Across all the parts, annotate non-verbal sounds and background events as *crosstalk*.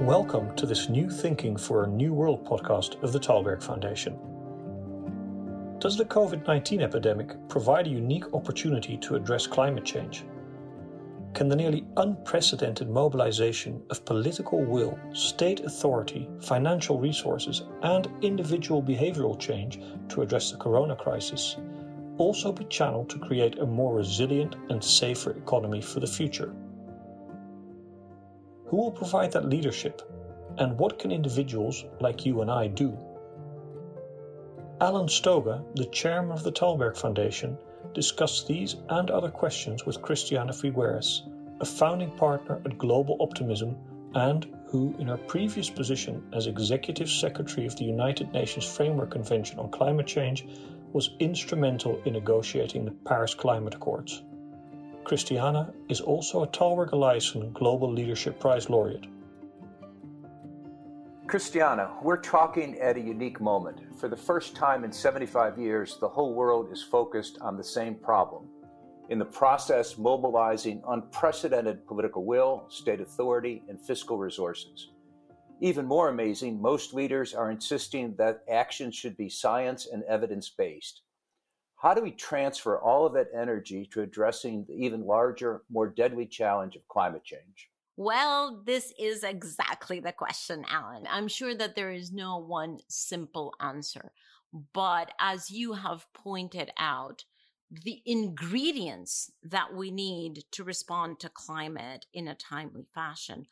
Welcome to this New Thinking for a New World podcast of the Tällberg Foundation. Does the COVID 19 epidemic provide a unique opportunity to address climate change? Can the nearly unprecedented mobilization of political will, state authority, financial resources, and individual behavioral change to address the corona crisis also be channeled to create a more resilient and safer economy for the future? Who will provide that leadership? And what can individuals like you and I do? Alan Stoga, the chairman of the Tällberg Foundation, discussed these and other questions with Christiana Figueres, a founding partner at Global Optimism and who, in her previous position as Executive Secretary of the United Nations Framework Convention on Climate Change, was instrumental in negotiating the Paris Climate Accords. Christiana is also a Tällberg Eliasson Global Leadership Prize laureate. Christiana, we're talking at a unique moment. For the first time in 75 years, the whole world is focused on the same problem. In the process, mobilizing unprecedented political will, state authority, and fiscal resources. Even more amazing, most leaders are insisting that action should be science and evidence based. How do we transfer all of that energy to addressing the even larger, more deadly challenge of climate change? Well, this is exactly the question, Alan. I'm sure that there is no one simple answer. But as you have pointed out, the ingredients that we need to respond to climate in a timely fashion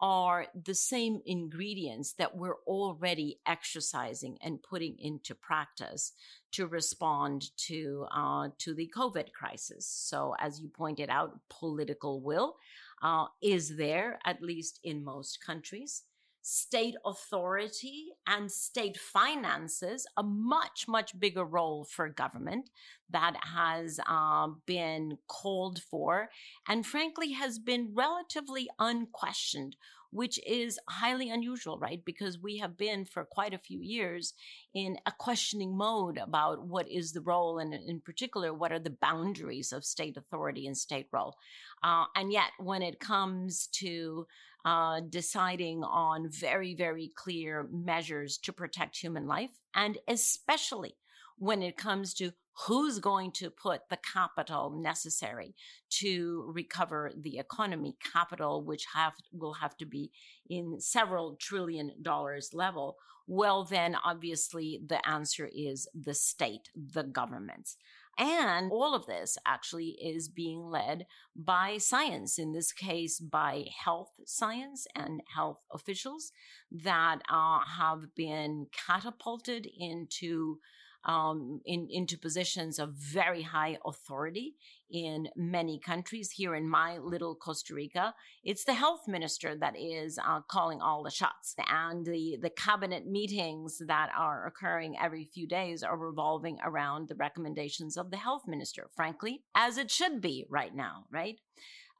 are the same ingredients that we're already exercising and putting into practice to respond to uh, to the COVID crisis. So, as you pointed out, political will uh, is there, at least in most countries. State authority and state finances a much much bigger role for government that has uh, been called for and frankly has been relatively unquestioned which is highly unusual, right? Because we have been for quite a few years in a questioning mode about what is the role and in particular, what are the boundaries of state authority and state role. Uh, and yet when it comes to uh, deciding on very, very clear measures to protect human life, and especially when it comes to who's going to put the capital necessary to recover the economy capital which have will have to be in several trillion dollars level well then obviously the answer is the state the governments and all of this actually is being led by science, in this case, by health science and health officials that uh, have been catapulted into um, in, into positions of very high authority in many countries. Here in my little Costa Rica, it's the health minister that is uh, calling all the shots. And the, the cabinet meetings that are occurring every few days are revolving around the recommendations of the health minister, frankly, as it should be right now, right?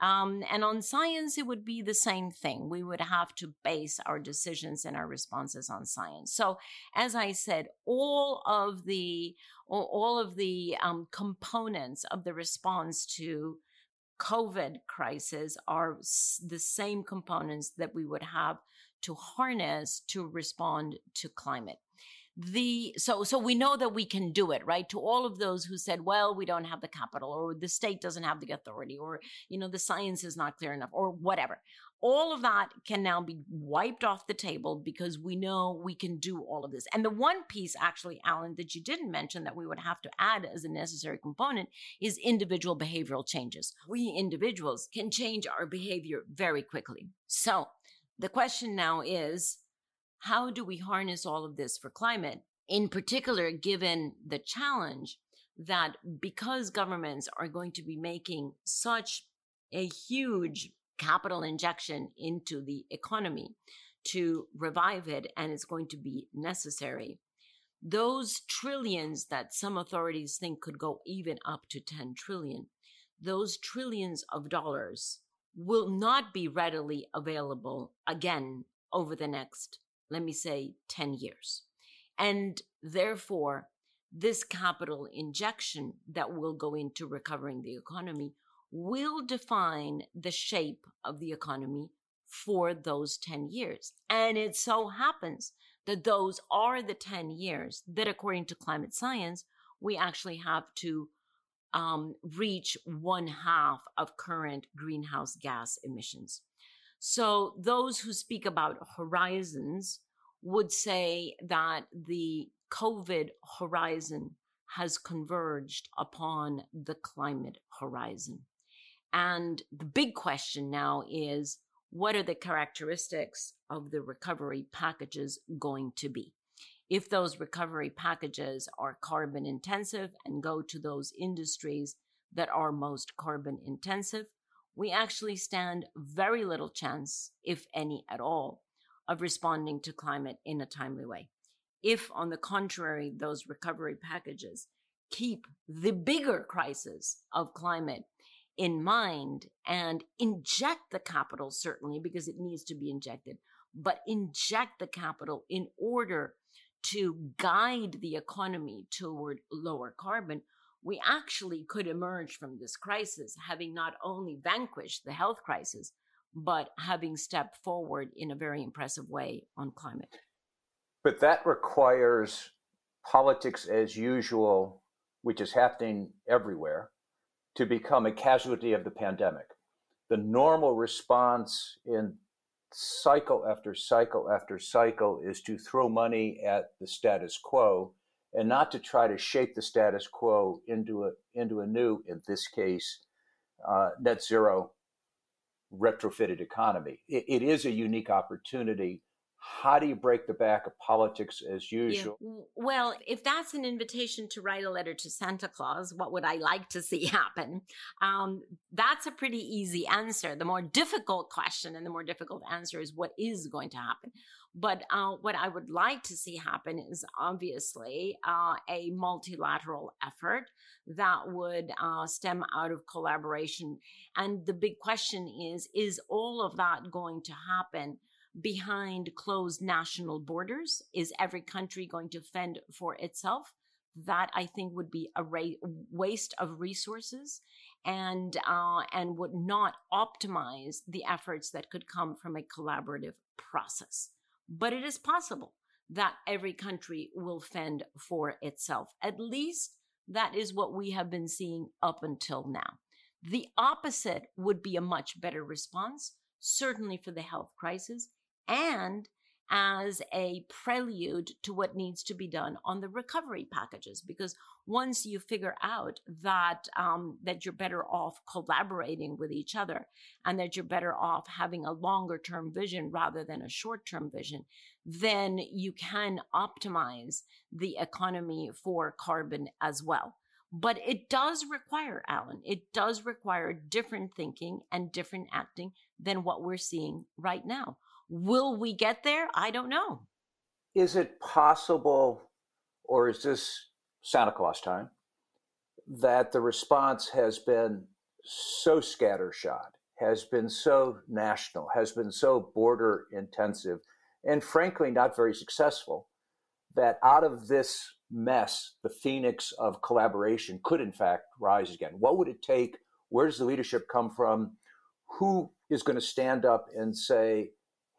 Um, and on science, it would be the same thing. We would have to base our decisions and our responses on science. So, as I said, all of the all of the um, components of the response to COVID crisis are the same components that we would have to harness to respond to climate the so so we know that we can do it right? To all of those who said well we don't have the capital or the state doesn't have the authority or you know the science is not clear enough or whatever. All of that can now be wiped off the table because we know we can do all of this. And the one piece actually alan that you didn't mention that we would have to add as a necessary component is individual behavioral changes. We individuals can change our behavior very quickly. So the question now is how do we harness all of this for climate? In particular, given the challenge that because governments are going to be making such a huge capital injection into the economy to revive it, and it's going to be necessary. Those trillions that some authorities think could go even up to 10 trillion, those trillions of dollars will not be readily available again over the next let me say 10 years. And therefore, this capital injection that will go into recovering the economy will define the shape of the economy for those 10 years. And it so happens that those are the 10 years that, according to climate science, we actually have to um, reach one half of current greenhouse gas emissions. So, those who speak about horizons would say that the COVID horizon has converged upon the climate horizon. And the big question now is what are the characteristics of the recovery packages going to be? If those recovery packages are carbon intensive and go to those industries that are most carbon intensive, we actually stand very little chance, if any at all, of responding to climate in a timely way. If, on the contrary, those recovery packages keep the bigger crisis of climate in mind and inject the capital, certainly, because it needs to be injected, but inject the capital in order to guide the economy toward lower carbon, we actually could emerge from this crisis having not only vanquished the health crisis, but having stepped forward in a very impressive way on climate. But that requires politics as usual, which is happening everywhere, to become a casualty of the pandemic. The normal response in cycle after cycle after cycle is to throw money at the status quo and not to try to shape the status quo into a into a new, in this case, uh, net zero retrofitted economy. It, it is a unique opportunity how do you break the back of politics as usual? Yeah. Well, if that's an invitation to write a letter to Santa Claus, what would I like to see *laughs* happen? Um, that's a pretty easy answer. The more difficult question and the more difficult answer is what is going to happen. But uh, what I would like to see happen is obviously uh, a multilateral effort that would uh, stem out of collaboration. And the big question is is all of that going to happen? Behind closed national borders? Is every country going to fend for itself? That I think would be a ra- waste of resources and uh, and would not optimize the efforts that could come from a collaborative process. But it is possible that every country will fend for itself. At least that is what we have been seeing up until now. The opposite would be a much better response, certainly for the health crisis, and as a prelude to what needs to be done on the recovery packages because once you figure out that um, that you're better off collaborating with each other and that you're better off having a longer term vision rather than a short term vision then you can optimize the economy for carbon as well. But it does require alan it does require different thinking and different acting than what we're seeing right now Will we get there? I don't know. Is it possible, or is this Santa Claus time, that the response has been so scattershot, has been so national, has been so border intensive, and frankly, not very successful, that out of this mess, the phoenix of collaboration could in fact rise again? What would it take? Where does the leadership come from? Who is going to stand up and say,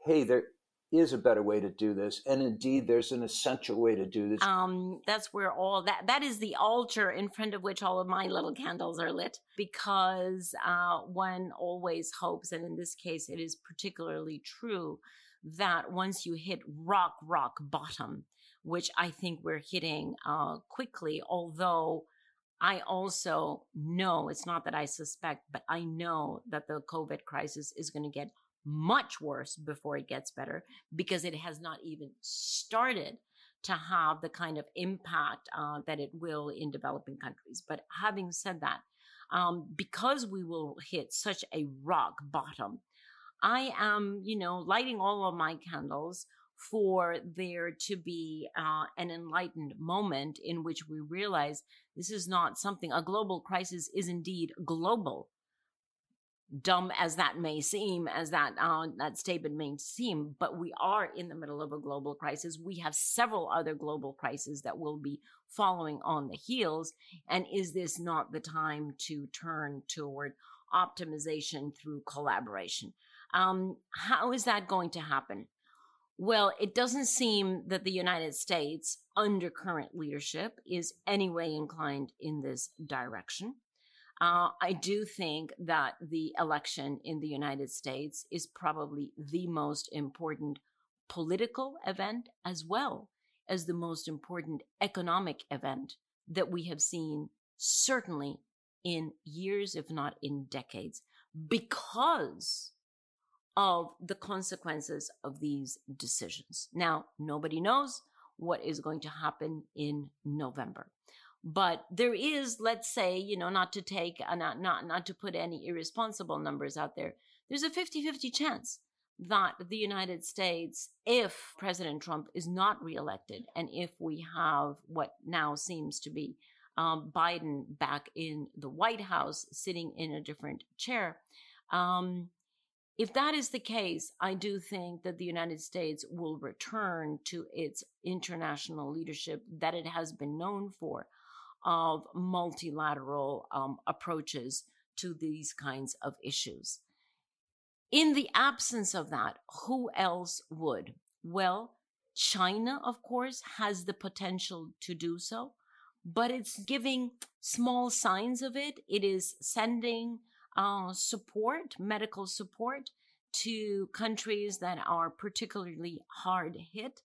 hey, there is a better way to do this and indeed there's an essential way to do this. Um that's where all that that is the altar in front of which all of my little candles are lit because uh one always hopes and in this case it is particularly true that once you hit rock rock bottom which i think we're hitting uh quickly although I also know it's not that I suspect, but I know that the COVID crisis is going to get much worse before it gets better because it has not even started to have the kind of impact uh, that it will in developing countries. But having said that, um, because we will hit such a rock bottom, I am, you know, lighting all of my candles for there to be uh, an enlightened moment in which we realize this is not something, a global crisis is indeed global dumb as that may seem, as that uh, that statement may seem, but we are in the middle of a global crisis. We have several other global crises that will be following on the heels. And is this not the time to turn toward optimization through collaboration? Um, how is that going to happen? Well, it doesn't seem that the United States, under current leadership, is anyway inclined in this direction. Uh, I do think that the election in the United States is probably the most important political event as well as the most important economic event that we have seen, certainly in years, if not in decades, because of the consequences of these decisions. Now, nobody knows what is going to happen in November. But there is, let's say, you know, not to take, uh, not, not, not to put any irresponsible numbers out there, there's a 50 50 chance that the United States, if President Trump is not reelected, and if we have what now seems to be um, Biden back in the White House, sitting in a different chair, um, if that is the case, I do think that the United States will return to its international leadership that it has been known for of multilateral um, approaches to these kinds of issues. In the absence of that, who else would? Well, China, of course, has the potential to do so, but it's giving small signs of it. It is sending uh, support, medical support to countries that are particularly hard hit.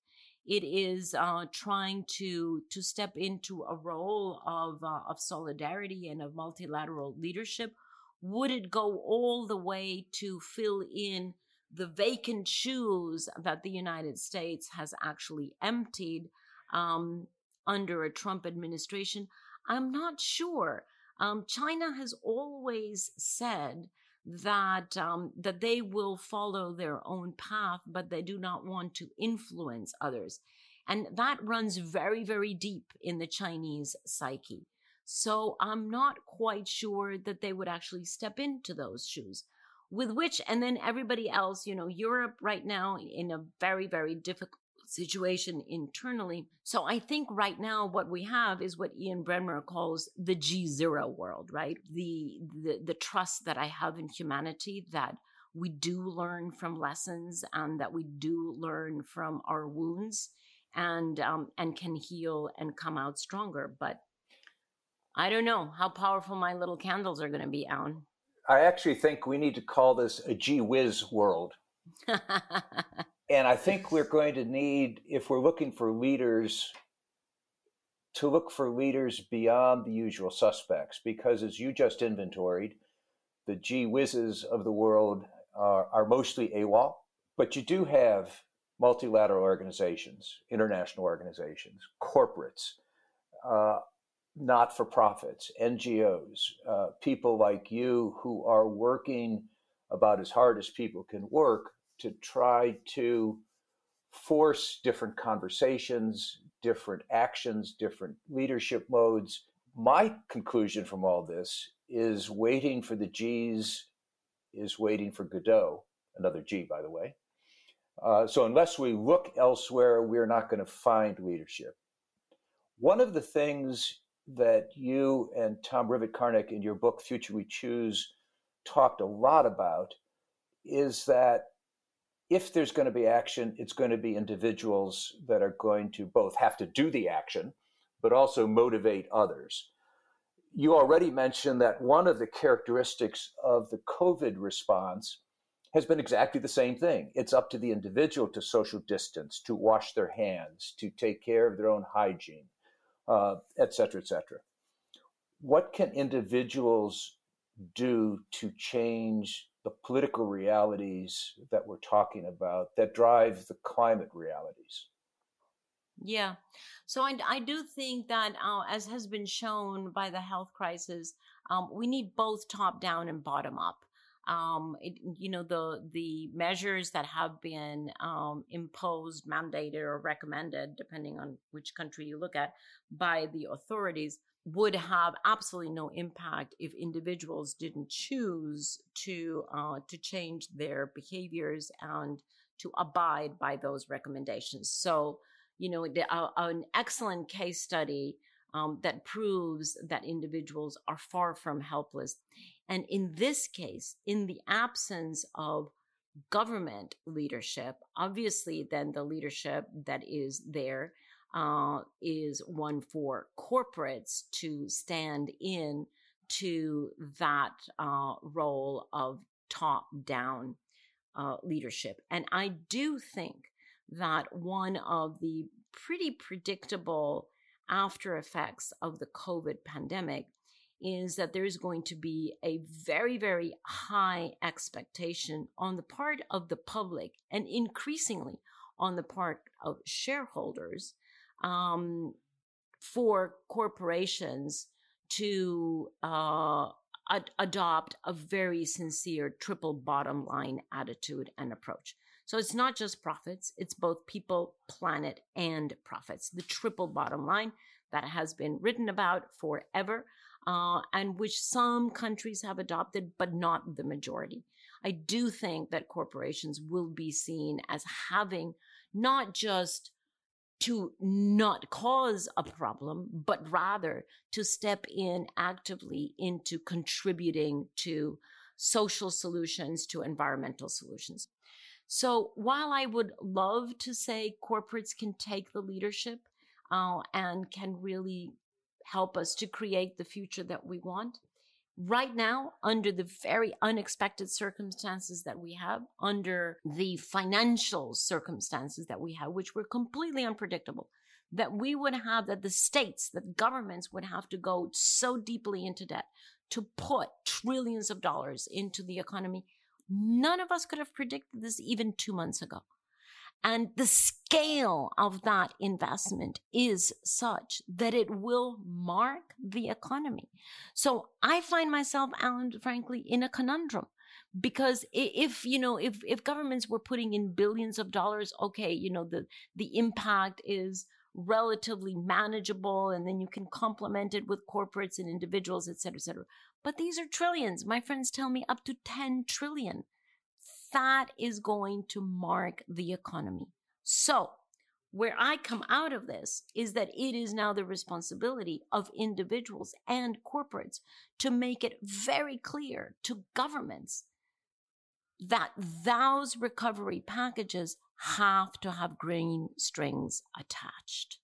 It is uh, trying to to step into a role of uh, of solidarity and of multilateral leadership. Would it go all the way to fill in the vacant shoes that the United States has actually emptied um, under a Trump administration? I'm not sure. Um, China has always said that um, that they will follow their own path, but they do not want to influence others, and that runs very very deep in the Chinese psyche. So I'm not quite sure that they would actually step into those shoes. With which, and then everybody else, you know, Europe right now in a very, very difficult situation internally. So I think right now what we have is what Ian Bremmer calls the G0 world, right? The, the, the trust that I have in humanity that we do learn from lessons and that we do learn from our wounds and um, and can heal and come out stronger. But I don't know how powerful my little candles are going to be, Alan. I actually think we need to call this a gee whiz world. *laughs* and I think we're going to need, if we're looking for leaders, to look for leaders beyond the usual suspects, because as you just inventoried, the gee whizzes of the world are, are mostly AWOL, but you do have multilateral organizations, international organizations, corporates, uh, not for profits, NGOs, uh, people like you who are working about as hard as people can work to try to force different conversations, different actions, different leadership modes. My conclusion from all this is waiting for the G's is waiting for Godot, another G, by the way. Uh, so unless we look elsewhere, we're not going to find leadership. One of the things that you and Tom Rivett-Carnac in your book, Future We Choose, talked a lot about is that if there's going to be action, it's going to be individuals that are going to both have to do the action, but also motivate others. You already mentioned that one of the characteristics of the COVID response has been exactly the same thing. It's up to the individual to social distance, to wash their hands, to take care of their own hygiene, uh, et cetera, et cetera. What can individuals do to change the political realities that we're talking about that drive the climate realities. Yeah. So I, I do think that, uh, as has been shown by the health crisis, um, we need both top down and bottom up. Um, it, you know, the the measures that have been um, imposed, mandated, or recommended, depending on which country you look at, by the authorities would have absolutely no impact if individuals didn't choose to uh, to change their behaviors and to abide by those recommendations. So, you know, the, uh, an excellent case study um, that proves that individuals are far from helpless. And in this case, in the absence of government leadership, obviously, then the leadership that is there uh, is one for corporates to stand in to that uh, role of top down uh, leadership. And I do think that one of the pretty predictable after effects of the COVID pandemic is that there is going to be a very, very high expectation on the part of the public and increasingly on the part of shareholders um, for corporations to uh, ad- adopt a very sincere triple bottom line attitude and approach. So it's not just profits, it's both people, planet, and profits. The triple bottom line that has been written about forever uh, and which some countries have adopted, but not the majority. I do think that corporations will be seen as having not just to not cause a problem, but rather to step in actively into contributing to social solutions, to environmental solutions. So while I would love to say corporates can take the leadership uh, and can really help us to create the future that we want, right now, under the very unexpected circumstances that we have, under the financial circumstances that we have, which were completely unpredictable, that we would have, that the states, that governments would have to go so deeply into debt to put trillions of dollars into the economy. None of us could have predicted this even two months ago. And the scale of that investment is such that it will mark the economy. So I find myself, Alan, frankly, in a conundrum because if you know if if governments were putting in billions of dollars okay you know the the impact is relatively manageable and then you can complement it with corporates and individuals et cetera et cetera. But these are trillions. My friends tell me up to 10 trillion that is going to mark the economy. So, where I come out of this is that it is now the responsibility of individuals and corporates to make it very clear to governments that those recovery packages have to have green strings attached.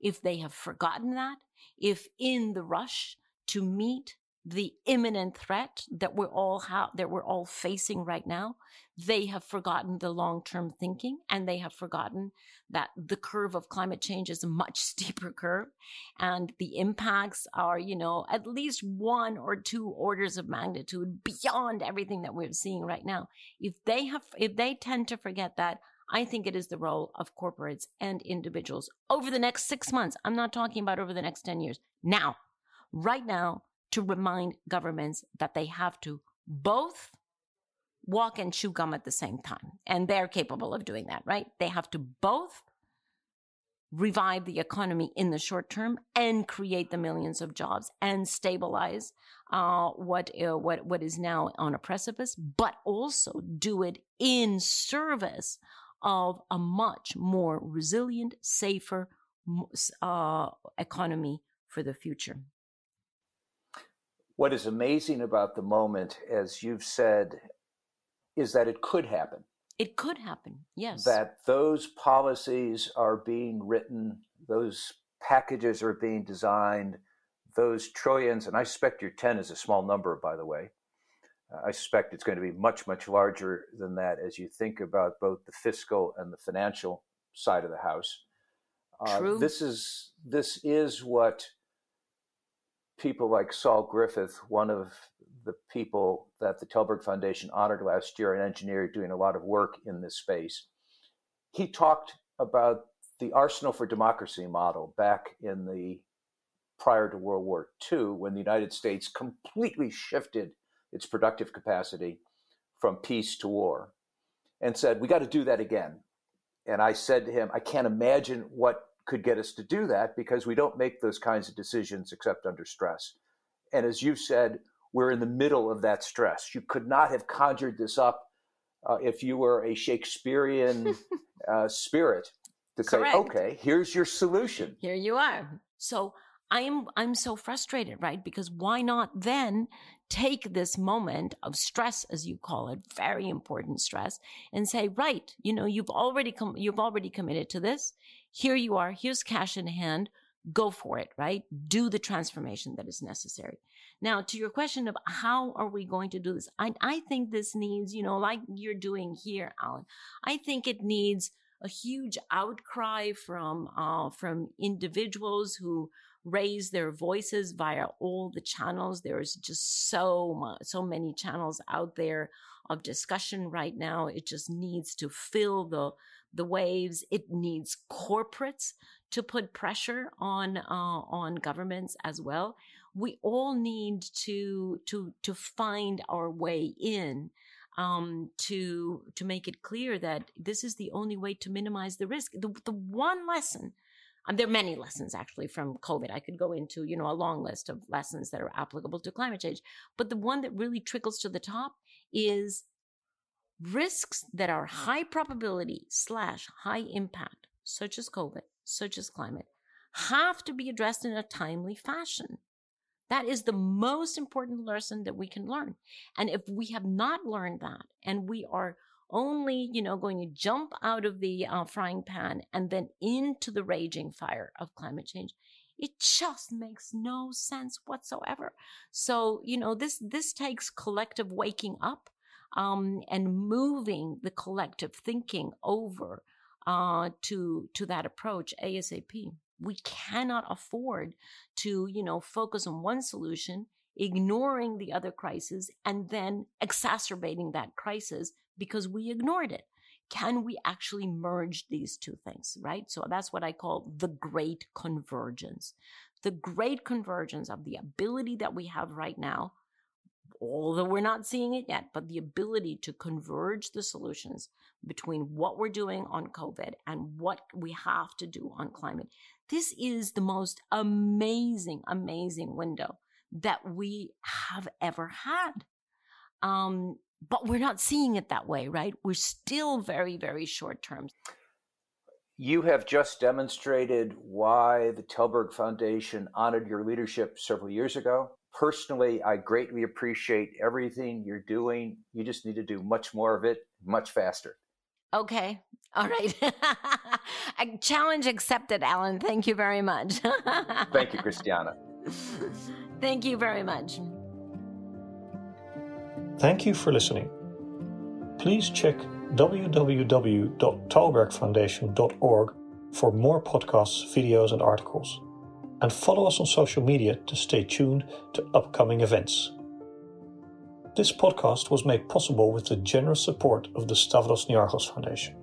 If they have forgotten that, if in the rush to meet the imminent threat that we're all ha- that we're all facing right now they have forgotten the long-term thinking and they have forgotten that the curve of climate change is a much *laughs* steeper curve and the impacts are you know at least one or two orders of magnitude beyond everything that we're seeing right now if they have if they tend to forget that I think it is the role of corporates and individuals over the next six months. I'm not talking about over the next 10 years. Now, right now, to remind governments that they have to both walk and chew gum at the same time. And they're capable of doing that, right? They have to both revive the economy in the short term and create the millions of jobs and stabilize uh, what uh, what what is now on a precipice, but also do it in service of a much more resilient, safer uh, economy for the future what is amazing about the moment, as you've said, is that it could happen. It could happen, yes. That those policies are being written, those packages are being designed, those trillions, and I suspect your 10 is a small number, by the way. Uh, I suspect it's going to be much, much larger than that as you think about both the fiscal and the financial side of the house. Uh, True. This is this is what people like Saul Griffith, one of the people that the Tällberg Foundation honored last year, an engineer doing a lot of work in this space, he talked about the Arsenal for Democracy model back in the prior to World War II when the United States completely shifted its productive capacity from peace to war and said, We got to do that again. And I said to him, I can't imagine what could get us to do that because we don't make those kinds of decisions except under stress. And as you said, we're in the middle of that stress. You could not have conjured this up uh, if you were a Shakespearean *laughs* uh, spirit to Correct. say, okay, here's your solution. Here you are. So I'm I'm so frustrated, right? Because why not then take this moment of stress, as you call it, very important stress, and say, right, you know, you've already com- you've already committed to this. Here you are. Here's cash in hand. Go for it, right? Do the transformation that is necessary. Now, to your question of how are we going to do this, I, I think this needs, you know, like you're doing here, Alan. I think it needs a huge outcry from uh, from individuals who raise their voices via all the channels. There's just so much, so many channels out there of discussion right now. It just needs to fill the the waves. It needs corporates to put pressure on uh, on governments as well. We all need to to to find our way in um, to to make it clear that this is the only way to minimize the risk. The the one lesson um, there are many lessons actually from COVID. I could go into, you know, a long list of lessons that are applicable to climate change. But the one that really trickles to the top is risks that are high probability slash high impact, such as COVID, such as climate, have to be addressed in a timely fashion. That is the most important lesson that we can learn. And if we have not learned that and we are only, you know, going to jump out of the uh, frying pan and then into the raging fire of climate change. It just makes no sense whatsoever. So, you know, this, this takes collective waking up, um, and moving the collective thinking over, uh, to, to that approach ASAP. We cannot afford to, you know, focus on one solution ignoring the other crisis and then exacerbating that crisis because we ignored it. Can we actually merge these two things, right? So that's what I call the great convergence. The great convergence of the ability that we have right now, although we're not seeing it yet, but the ability to converge the solutions between what we're doing on COVID and what we have to do on climate. This is the most amazing, amazing window that we have ever had. Um, but we're not seeing it that way, right? We're still very, very short term. You have just demonstrated why the Tällberg Foundation honored your leadership several years ago. Personally, I greatly appreciate everything you're doing. You just need to do much more of it, much faster. Okay. All right. *laughs* challenge accepted, Alan. Thank you very much. *laughs* Thank you, Christiana. Thank you very much. Thank you for listening. Please check www.tallbergfoundation.org for more podcasts, videos, and articles. And follow us on social media to stay tuned to upcoming events. This podcast was made possible with the generous support of the Stavros Niarchos Foundation.